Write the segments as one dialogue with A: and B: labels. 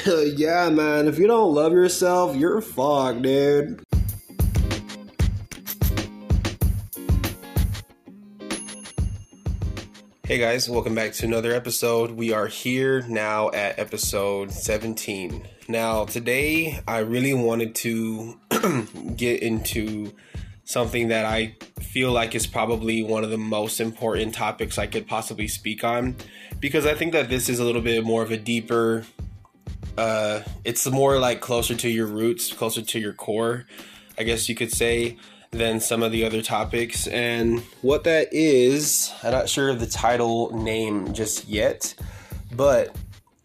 A: yeah, man. If you don't love yourself, you're fucked, dude. Hey guys, welcome back to another episode. We are here now at episode 17. Now, today I really wanted to get into something that I feel like is probably one of the most important topics I could possibly speak on because I think that this is a little bit more of a deeper uh it's more like closer to your roots, closer to your core, I guess you could say than some of the other topics. And what that is, I'm not sure of the title name just yet, but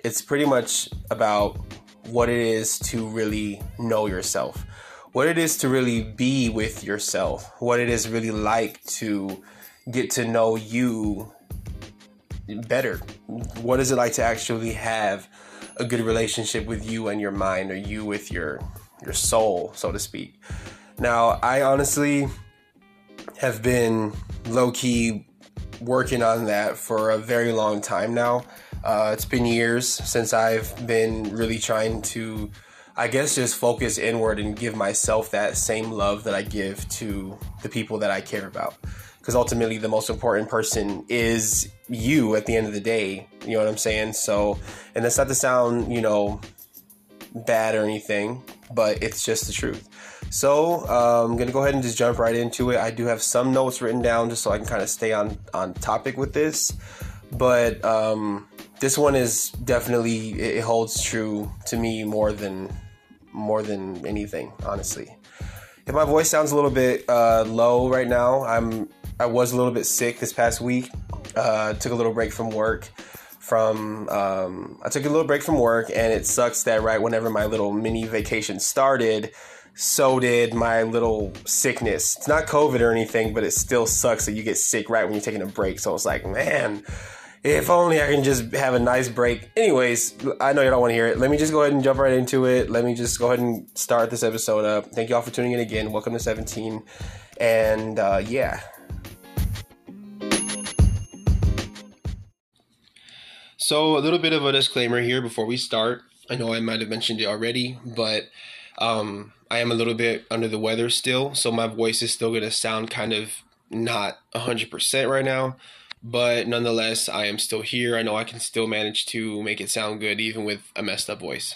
A: it's pretty much about what it is to really know yourself, what it is to really be with yourself, what it is really like to get to know you better. What is it like to actually have a good relationship with you and your mind or you with your your soul, so to speak. Now, I honestly have been low key working on that for a very long time now. Uh, it's been years since I've been really trying to, I guess, just focus inward and give myself that same love that I give to the people that I care about. Because ultimately, the most important person is you at the end of the day. You know what I'm saying? So, and that's not to sound, you know, bad or anything, but it's just the truth. So um, I'm gonna go ahead and just jump right into it. I do have some notes written down just so I can kind of stay on on topic with this, but um, this one is definitely it holds true to me more than more than anything, honestly. If my voice sounds a little bit uh, low right now, I'm I was a little bit sick this past week. Uh, took a little break from work from um, I took a little break from work, and it sucks that right whenever my little mini vacation started, so did my little sickness. It's not COVID or anything, but it still sucks that you get sick right when you're taking a break. So it's like, man, if only I can just have a nice break. Anyways, I know you don't want to hear it. Let me just go ahead and jump right into it. Let me just go ahead and start this episode up. Thank you all for tuning in again. Welcome to 17. And uh, yeah. So, a little bit of a disclaimer here before we start. I know I might have mentioned it already, but um, I am a little bit under the weather still, so my voice is still going to sound kind of not 100% right now. But nonetheless, I am still here. I know I can still manage to make it sound good even with a messed up voice.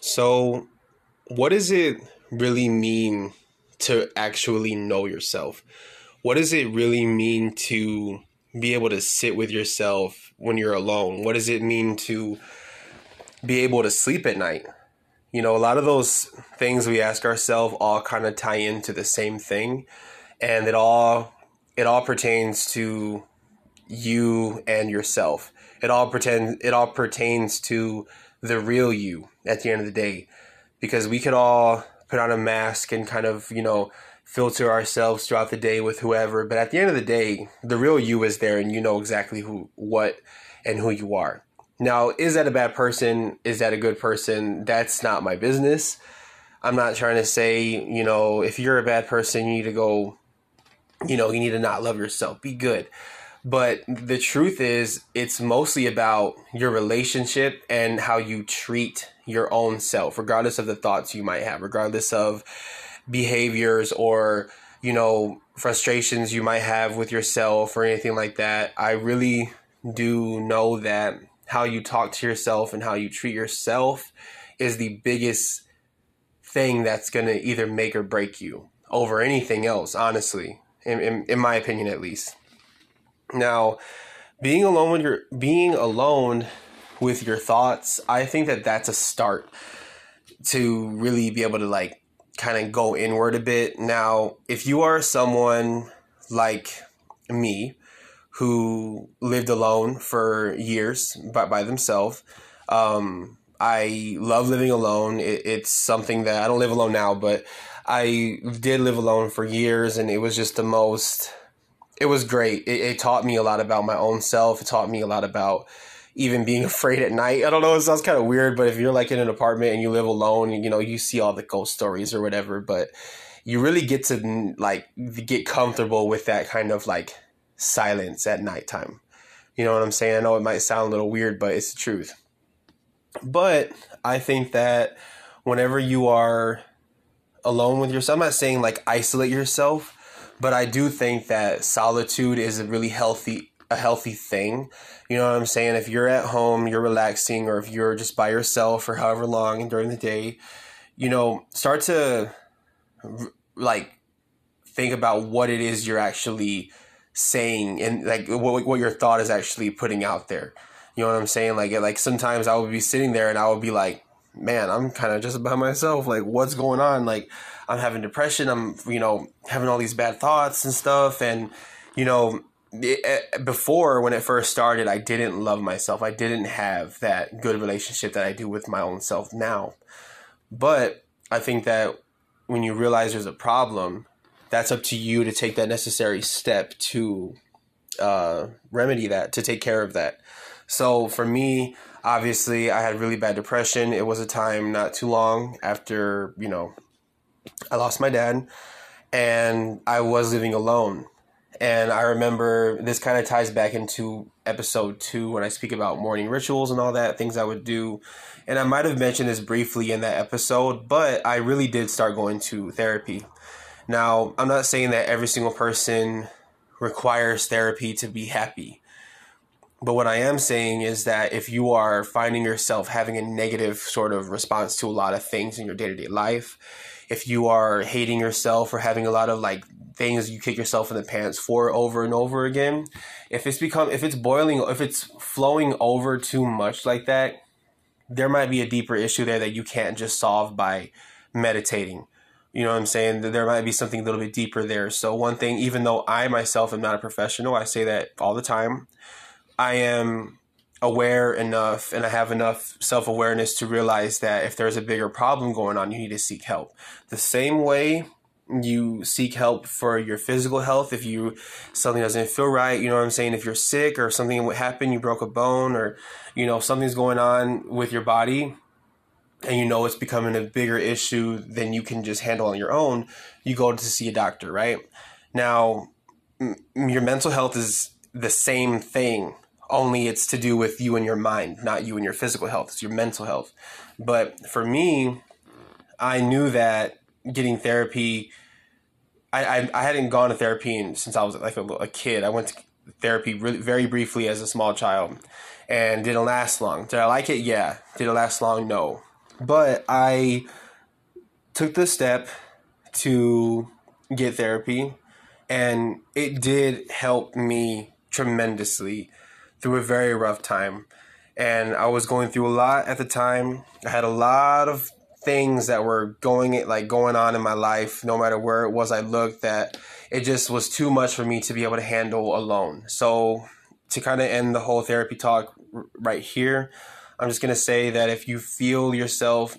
A: So, what does it really mean to actually know yourself? What does it really mean to be able to sit with yourself when you're alone? What does it mean to be able to sleep at night? You know, a lot of those things we ask ourselves all kind of tie into the same thing, and it all it all pertains to you and yourself. It all pretend it all pertains to the real you at the end of the day, because we could all put on a mask and kind of you know filter ourselves throughout the day with whoever, but at the end of the day, the real you is there, and you know exactly who what and who you are. Now, is that a bad person? Is that a good person? That's not my business. I'm not trying to say, you know, if you're a bad person, you need to go, you know, you need to not love yourself. Be good. But the truth is, it's mostly about your relationship and how you treat your own self, regardless of the thoughts you might have, regardless of behaviors or, you know, frustrations you might have with yourself or anything like that. I really do know that how you talk to yourself and how you treat yourself is the biggest thing that's going to either make or break you over anything else, honestly, in, in, in, my opinion, at least. Now, being alone with your being alone with your thoughts, I think that that's a start to really be able to like kind of go inward a bit. Now, if you are someone like me who lived alone for years by, by themselves. Um, I love living alone. It, it's something that I don't live alone now, but I did live alone for years, and it was just the most. It was great. It, it taught me a lot about my own self. It taught me a lot about even being afraid at night. I don't know. It sounds kind of weird, but if you're like in an apartment and you live alone, you know, you see all the ghost stories or whatever, but you really get to like get comfortable with that kind of like silence at nighttime. You know what I'm saying? I know it might sound a little weird, but it's the truth. But I think that whenever you are alone with yourself, I'm not saying like isolate yourself, but I do think that solitude is a really healthy a healthy thing. You know what I'm saying? If you're at home, you're relaxing, or if you're just by yourself for however long and during the day, you know, start to like think about what it is you're actually saying and like what, what your thought is actually putting out there. You know what I'm saying? Like like sometimes I would be sitting there and I would be like, man, I'm kind of just by myself. Like what's going on? Like I'm having depression. I'm you know having all these bad thoughts and stuff and you know eh, before when it first started i didn't love myself i didn't have that good relationship that i do with my own self now but i think that when you realize there's a problem that's up to you to take that necessary step to uh, remedy that, to take care of that. So for me, obviously, I had really bad depression. It was a time not too long after, you know, I lost my dad and I was living alone. And I remember this kind of ties back into episode two when I speak about morning rituals and all that, things I would do. And I might have mentioned this briefly in that episode, but I really did start going to therapy. Now, I'm not saying that every single person requires therapy to be happy. But what I am saying is that if you are finding yourself having a negative sort of response to a lot of things in your day to day life, if you are hating yourself or having a lot of like things you kick yourself in the pants for over and over again, if it's become if it's boiling if it's flowing over too much like that, there might be a deeper issue there that you can't just solve by meditating you know what I'm saying? There might be something a little bit deeper there. So, one thing, even though I myself am not a professional, I say that all the time, I am aware enough and I have enough self awareness to realize that if there's a bigger problem going on, you need to seek help. The same way you seek help for your physical health if you something doesn't feel right you know what i'm saying if you're sick or something happened you broke a bone or you know something's going on with your body and you know it's becoming a bigger issue than you can just handle on your own, you go to see a doctor, right? Now, m- your mental health is the same thing, only it's to do with you and your mind, not you and your physical health. It's your mental health. But for me, I knew that getting therapy, I, I, I hadn't gone to therapy since I was like a, a kid. I went to therapy really, very briefly as a small child and didn't last long. Did I like it? Yeah. Did it last long? No. But I took the step to get therapy, and it did help me tremendously through a very rough time. And I was going through a lot at the time. I had a lot of things that were going like going on in my life no matter where it was I looked that it just was too much for me to be able to handle alone. So to kind of end the whole therapy talk right here, I'm just going to say that if you feel yourself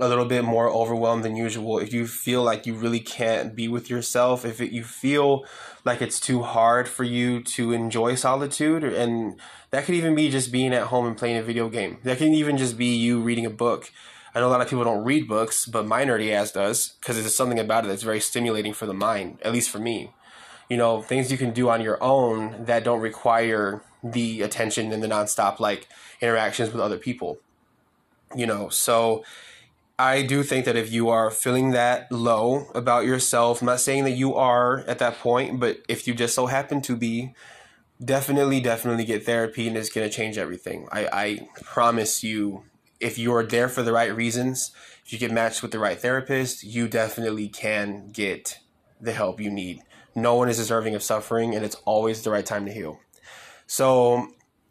A: a little bit more overwhelmed than usual, if you feel like you really can't be with yourself, if it, you feel like it's too hard for you to enjoy solitude, and that could even be just being at home and playing a video game. That can even just be you reading a book. I know a lot of people don't read books, but my nerdy ass does because there's something about it that's very stimulating for the mind, at least for me. You know, things you can do on your own that don't require the attention and the nonstop like interactions with other people. You know, so I do think that if you are feeling that low about yourself, I'm not saying that you are at that point, but if you just so happen to be, definitely, definitely get therapy and it's going to change everything. I, I promise you, if you're there for the right reasons, if you get matched with the right therapist, you definitely can get the help you need. No one is deserving of suffering, and it's always the right time to heal. So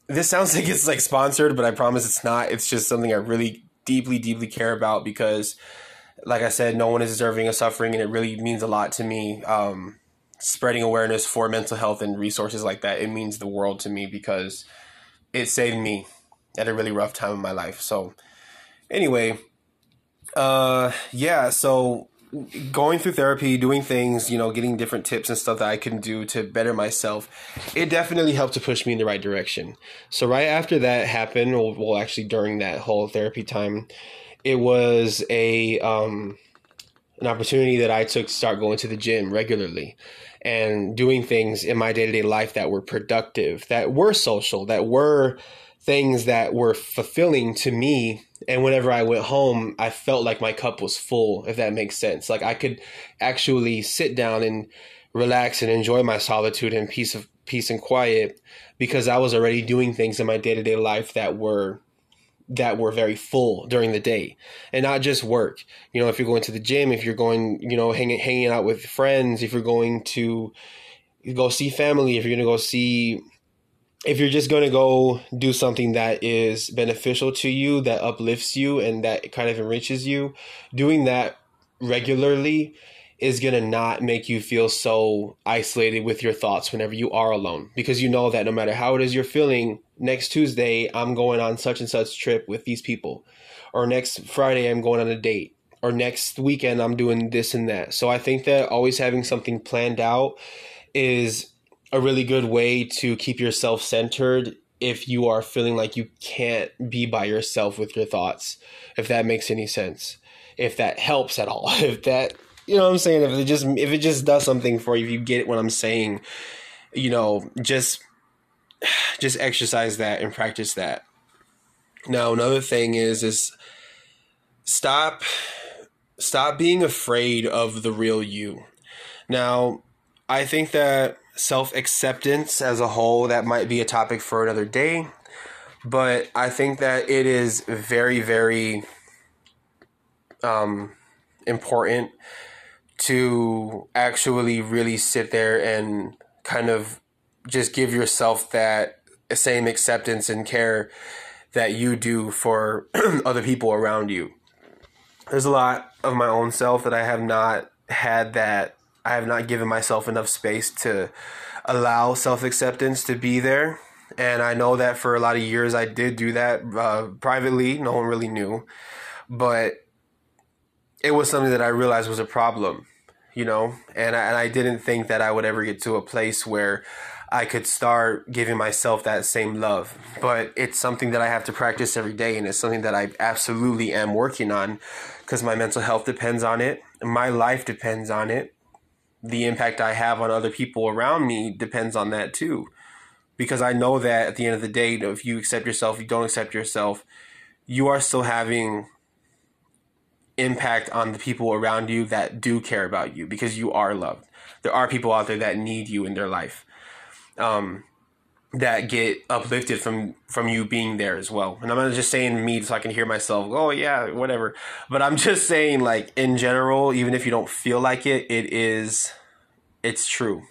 A: this sounds like it's like sponsored, but I promise it's not. It's just something I really deeply, deeply care about because, like I said, no one is deserving of suffering, and it really means a lot to me. Um, spreading awareness for mental health and resources like that, it means the world to me because it saved me at a really rough time in my life. So, anyway, uh, yeah, so going through therapy, doing things, you know, getting different tips and stuff that I can do to better myself, it definitely helped to push me in the right direction. So right after that happened, well, well actually during that whole therapy time, it was a um, an opportunity that I took to start going to the gym regularly and doing things in my day to day life that were productive, that were social, that were things that were fulfilling to me and whenever I went home, I felt like my cup was full, if that makes sense. Like I could actually sit down and relax and enjoy my solitude and peace of peace and quiet because I was already doing things in my day-to-day life that were that were very full during the day and not just work. You know, if you're going to the gym, if you're going, you know, hanging hanging out with friends, if you're going to go see family, if you're going to go see if you're just going to go do something that is beneficial to you, that uplifts you, and that kind of enriches you, doing that regularly is going to not make you feel so isolated with your thoughts whenever you are alone. Because you know that no matter how it is you're feeling next tuesday i'm going on such and such trip with these people. Or next friday i'm going on a date. Or next weekend i'm doing this and that. So i think that always having something planned out is a really good way to keep yourself centered if you are feeling like you can't be by yourself with your thoughts, if that makes any sense. If that helps at all. If that you know what I'm saying, if it just if it just does something for you, if you get what I'm saying, you know, just just exercise that and practice that. Now another thing is is stop stop being afraid of the real you. Now, I think that self acceptance as a whole, that might be a topic for another day. But I think that it is very, very um, important to actually really sit there and kind of just give yourself that same acceptance and care that you do for other people around you. There's a lot of my own self that I have not had that I have not given myself enough space to allow self acceptance to be there. And I know that for a lot of years I did do that uh, privately. No one really knew. But it was something that I realized was a problem, you know? And I, and I didn't think that I would ever get to a place where I could start giving myself that same love. But it's something that I have to practice every day. And it's something that I absolutely am working on because my mental health depends on it. My life depends on it the impact I have on other people around me depends on that too. Because I know that at the end of the day, if you accept yourself, you don't accept yourself, you are still having impact on the people around you that do care about you because you are loved. There are people out there that need you in their life. Um, that get uplifted from from you being there as well. And I'm not just saying me so I can hear myself, oh yeah, whatever. But I'm just saying like in general, even if you don't feel like it, it is it's true.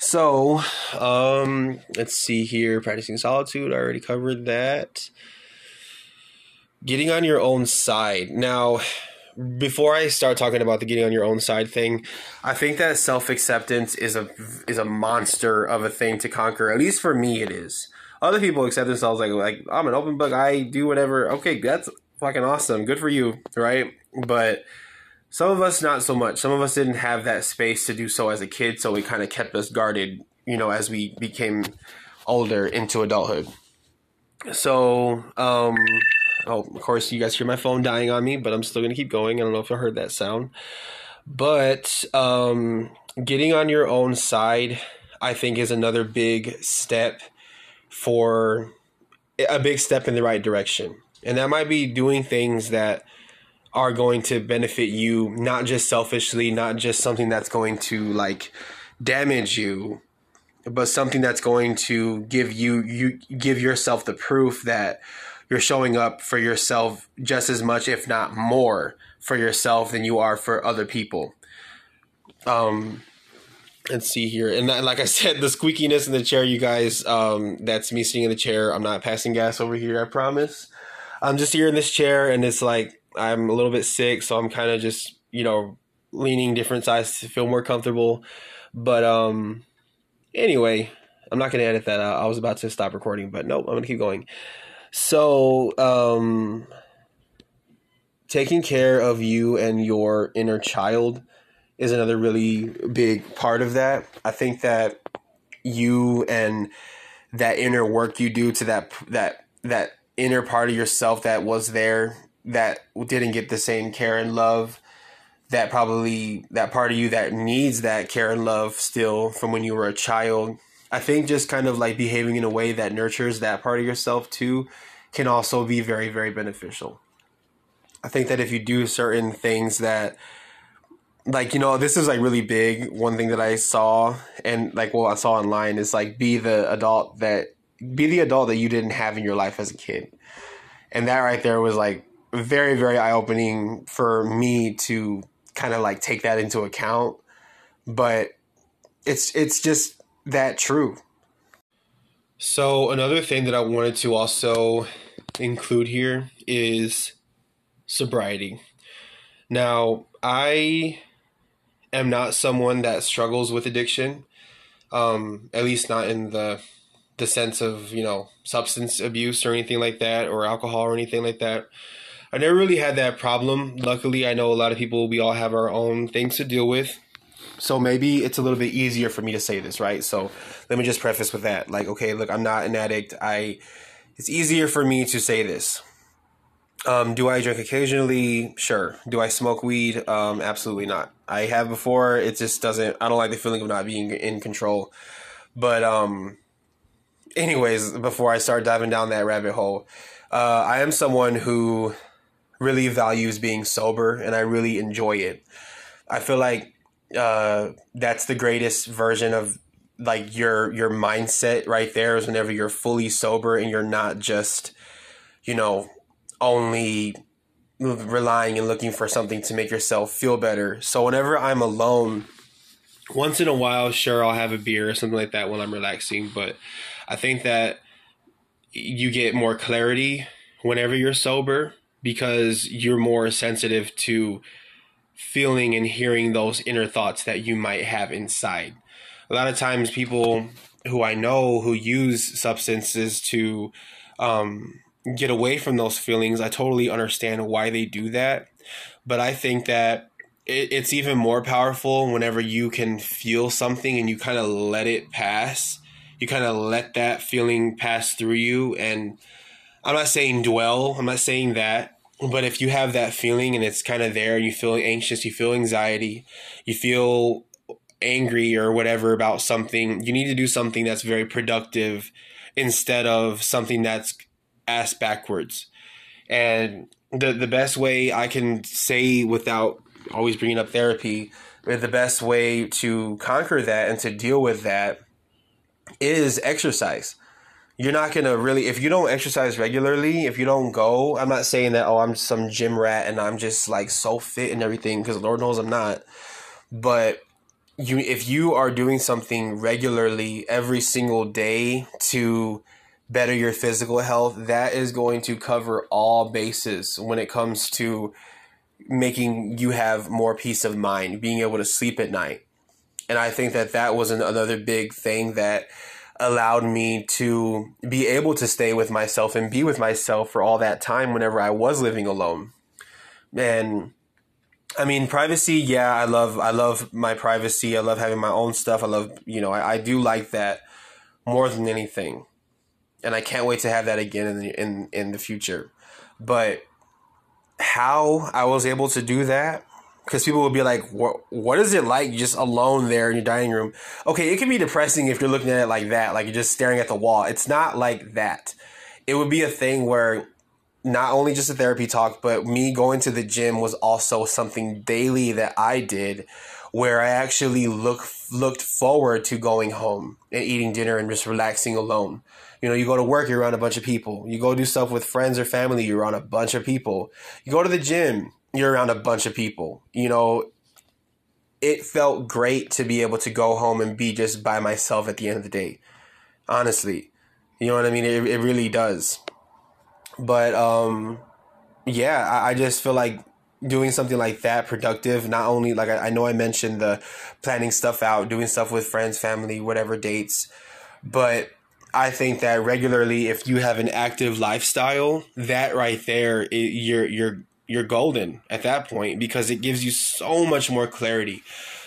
A: So, um let's see here, practicing solitude, I already covered that. Getting on your own side. Now, before I start talking about the getting on your own side thing, I think that self acceptance is a is a monster of a thing to conquer. At least for me, it is. Other people accept themselves like like I'm an open book. I do whatever. Okay, that's fucking awesome. Good for you, right? But some of us not so much. Some of us didn't have that space to do so as a kid, so it kind of kept us guarded. You know, as we became older into adulthood. So, um, Oh, of course, you guys hear my phone dying on me, but I'm still going to keep going. I don't know if I heard that sound. But um, getting on your own side, I think, is another big step for a big step in the right direction. And that might be doing things that are going to benefit you, not just selfishly, not just something that's going to like damage you, but something that's going to give you you give yourself the proof that you're showing up for yourself just as much, if not more, for yourself than you are for other people. Um, let's see here, and like I said, the squeakiness in the chair, you guys, um, that's me sitting in the chair. I'm not passing gas over here. I promise. I'm just here in this chair, and it's like I'm a little bit sick, so I'm kind of just you know leaning different sides to feel more comfortable. But um, anyway, I'm not going to edit that out. I was about to stop recording, but nope, I'm going to keep going. So, um, taking care of you and your inner child is another really big part of that. I think that you and that inner work you do to that that that inner part of yourself that was there that didn't get the same care and love that probably that part of you that needs that care and love still from when you were a child I think just kind of like behaving in a way that nurtures that part of yourself too can also be very, very beneficial. I think that if you do certain things that like you know this is like really big. One thing that i saw and like what i saw online is like be the adult that be the adult that you didn't have in your life as a kid. And that right there was like very very eye-opening for me to kind of like take that into account. But it's it's just that true so another thing that i wanted to also include here is sobriety now i am not someone that struggles with addiction. Um, at least not in the the sense of you know substance abuse or anything like that, or alcohol or anything like that. I never really had that problem. Luckily, I know a lot of people. We all have our own things to deal with. So maybe it's a little bit easier for me to say this, right? So let me just preface with that. Like, okay, look, I'm not an addict. I it's easier for me to say this. Um, do I drink occasionally? Sure. Do I smoke weed? Um, absolutely not. I have before. It just doesn't. I don't like the feeling of not being in control. But um, anyways, before I start diving down that rabbit hole, uh, I am someone who really values being sober, and I really enjoy it. I feel like uh, that's the greatest version of like your your mindset right there is whenever you're fully sober and you're not just you know only relying and looking for something to make yourself feel better. So whenever I'm alone, once in a while, sure, I'll have a beer or something like that when I'm relaxing. But I think that you get more clarity whenever you're sober because you're more sensitive to feeling and hearing those inner thoughts that you might have inside. A lot of times, people who I know who use substances to um, get away from those feelings. I totally understand why they do that. But I think that it, it's even more powerful whenever you can feel something and you kind of let it pass. You kind of let that feeling pass through you. And I'm not saying dwell, I'm not saying that. But if you have that feeling and it's kind of there, you feel anxious, you feel anxiety, you feel angry or whatever about something, you need to do something that's very productive instead of something that's ass backwards. And the the best way I can say without always bringing up therapy, the best way to conquer that and to deal with that is exercise. You're not gonna really if you don't exercise regularly, if you don't go. I'm not saying that oh I'm some gym rat and I'm just like so fit and everything because Lord knows I'm not. But you if you are doing something regularly every single day to better your physical health, that is going to cover all bases when it comes to making you have more peace of mind, being able to sleep at night. And I think that that was another big thing that allowed me to be able to stay with myself and be with myself for all that time whenever I was living alone. And I mean, privacy, yeah, I love, I love my privacy. I love having my own stuff. I love, you know, I, I do like that more than anything and I can't wait to have that again in the, in in the future. But how I was able to do that because people will be like, "What? What is it like just alone there in your dining room?" Okay, it can be depressing if you're looking at it like that, like you're just staring at the wall. It's not like that. It would be a thing where not only just a therapy talk, but me going to the gym was also something daily that I did, where I actually look looked forward to going home and eating dinner and just relaxing alone. You know, you go to work, you're around a bunch of people. You go do stuff with friends or family, you're around a bunch of people. You go to the gym, you're around a bunch of people. You know, it felt great to be able to go home and be just by myself at the end of the day. Honestly. You know what I mean? It, it really does. But um yeah, I, I just feel like doing something like that productive not only like I, I know i mentioned the planning stuff out doing stuff with friends family whatever dates but I think that regularly, if you have an active lifestyle, that right there, it, you're you're you're golden at that point because it gives you so much more clarity,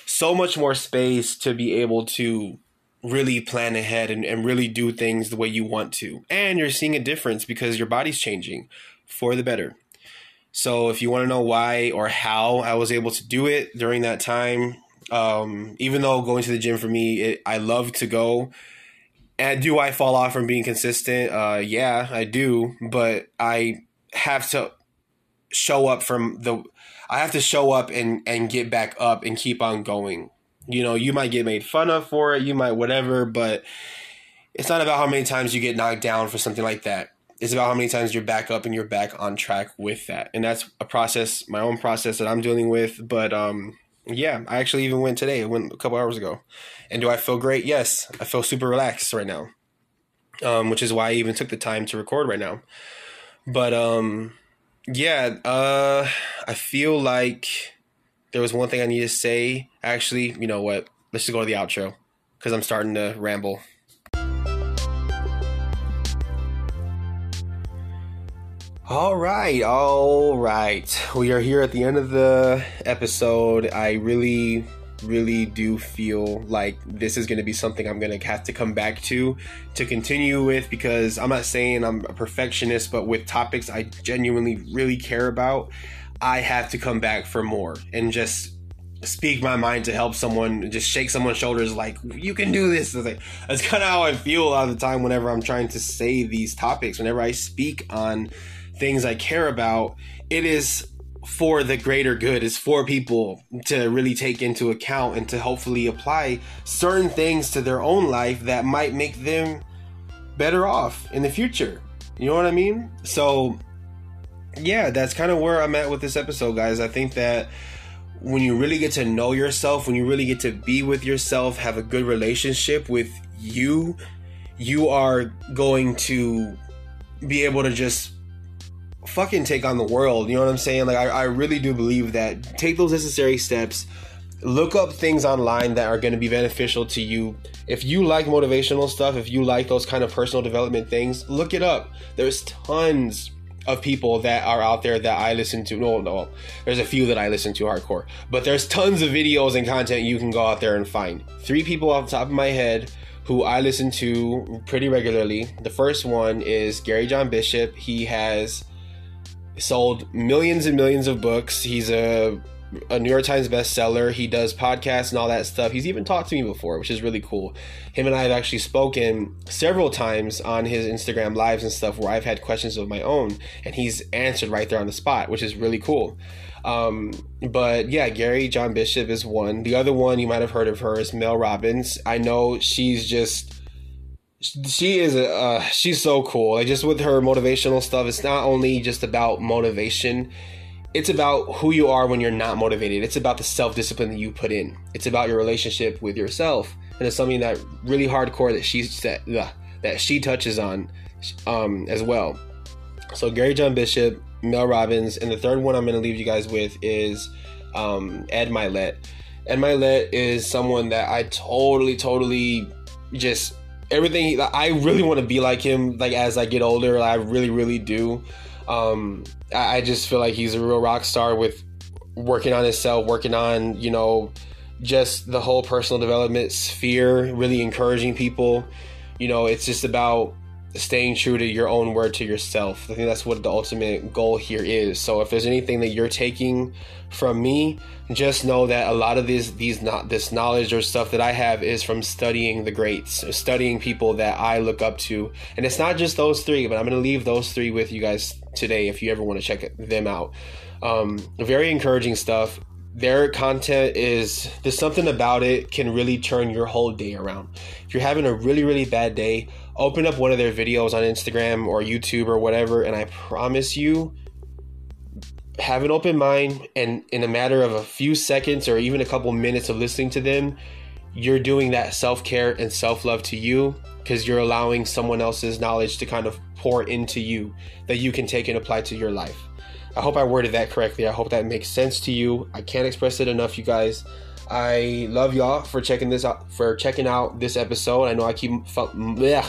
A: so much more space to be able to really plan ahead and, and really do things the way you want to. And you're seeing a difference because your body's changing for the better. So if you want to know why or how I was able to do it during that time, um, even though going to the gym for me, it, I love to go And do I fall off from being consistent? Uh, yeah, I do, but I have to show up from the. I have to show up and and get back up and keep on going. You know, you might get made fun of for it, you might whatever, but it's not about how many times you get knocked down for something like that. It's about how many times you're back up and you're back on track with that. And that's a process, my own process that I'm dealing with. But um, yeah, I actually even went today. I went a couple hours ago. And do I feel great? Yes. I feel super relaxed right now. Um, which is why I even took the time to record right now. But um, yeah, uh, I feel like there was one thing I need to say. Actually, you know what? Let's just go to the outro because I'm starting to ramble. All right, all right. We are here at the end of the episode. I really, really do feel like this is going to be something I'm going to have to come back to to continue with because I'm not saying I'm a perfectionist, but with topics I genuinely really care about, I have to come back for more and just speak my mind to help someone, just shake someone's shoulders like, you can do this. Like, that's kind of how I feel a lot of the time whenever I'm trying to say these topics, whenever I speak on things I care about, it is for the greater good. is for people to really take into account and to hopefully apply certain things to their own life that might make them better off in the future. You know what I mean? So, yeah, that's kind of where I'm at with this episode, guys. I think that when you really get to know yourself, when you really get to be with yourself, have a good relationship with you, you are going to be able to just fucking take on the world. You know what I'm saying? Like, I, I really do believe that take those necessary steps. Look up things online that are going to be beneficial to you. If you like motivational stuff, if you like those kind of personal development things, look it up. There's tons of people that are out there that I listen to. No, no, there's a few that I listen to hardcore, but there's tons of videos and content you can go out there and find. Three people off the top of my head who I listen to pretty regularly. The first one is Gary John Bishop. He has sold millions and millions of books. He's a a New York Times bestseller. He does podcasts and all that stuff. He's even talked to me before, which is really cool. Him and I have actually spoken several times on his Instagram lives and stuff where I've had questions of my own and he's answered right there on the spot, which is really cool. Um, but yeah, Gary John Bishop is one. The other one you might have heard of her is Mel Robbins. I know she's just she is a uh, she's so cool. Like just with her motivational stuff it's not only just about motivation it's about who you are when you're not motivated. It's about the self-discipline that you put in. It's about your relationship with yourself and it's something that really hardcore that she's that, that she touches on um, as well. So gary john bishop mel robbins and the third one i'm going to leave you guys with is um, ed mylett ed mylett is someone that i totally totally just everything I really want to be like him like as I get older I really really do. Um I, I just feel like he's a real rock star with working on himself working on you know just the whole personal development sphere really encouraging people. You know it's just about staying true to your own word to yourself. I think that's what the ultimate goal here is. So if there's anything that you're taking from me, just know that a lot of these these not this knowledge or stuff that I have is from studying the greats, studying people that I look up to. And it's not just those three, but I'm going to leave those three with you guys today if you ever want to check them out. Um, very encouraging stuff their content is there's something about it can really turn your whole day around. If you're having a really really bad day, open up one of their videos on Instagram or YouTube or whatever and I promise you have an open mind and in a matter of a few seconds or even a couple minutes of listening to them, you're doing that self-care and self-love to you because you're allowing someone else's knowledge to kind of pour into you that you can take and apply to your life. I hope I worded that correctly. I hope that makes sense to you. I can't express it enough, you guys. I love y'all for checking this out for checking out this episode. I know I keep yeah,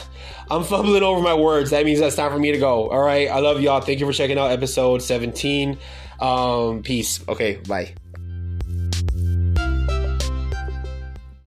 A: I'm fumbling over my words. That means that's time for me to go. All right. I love y'all. Thank you for checking out episode 17. Um, peace. Okay, bye.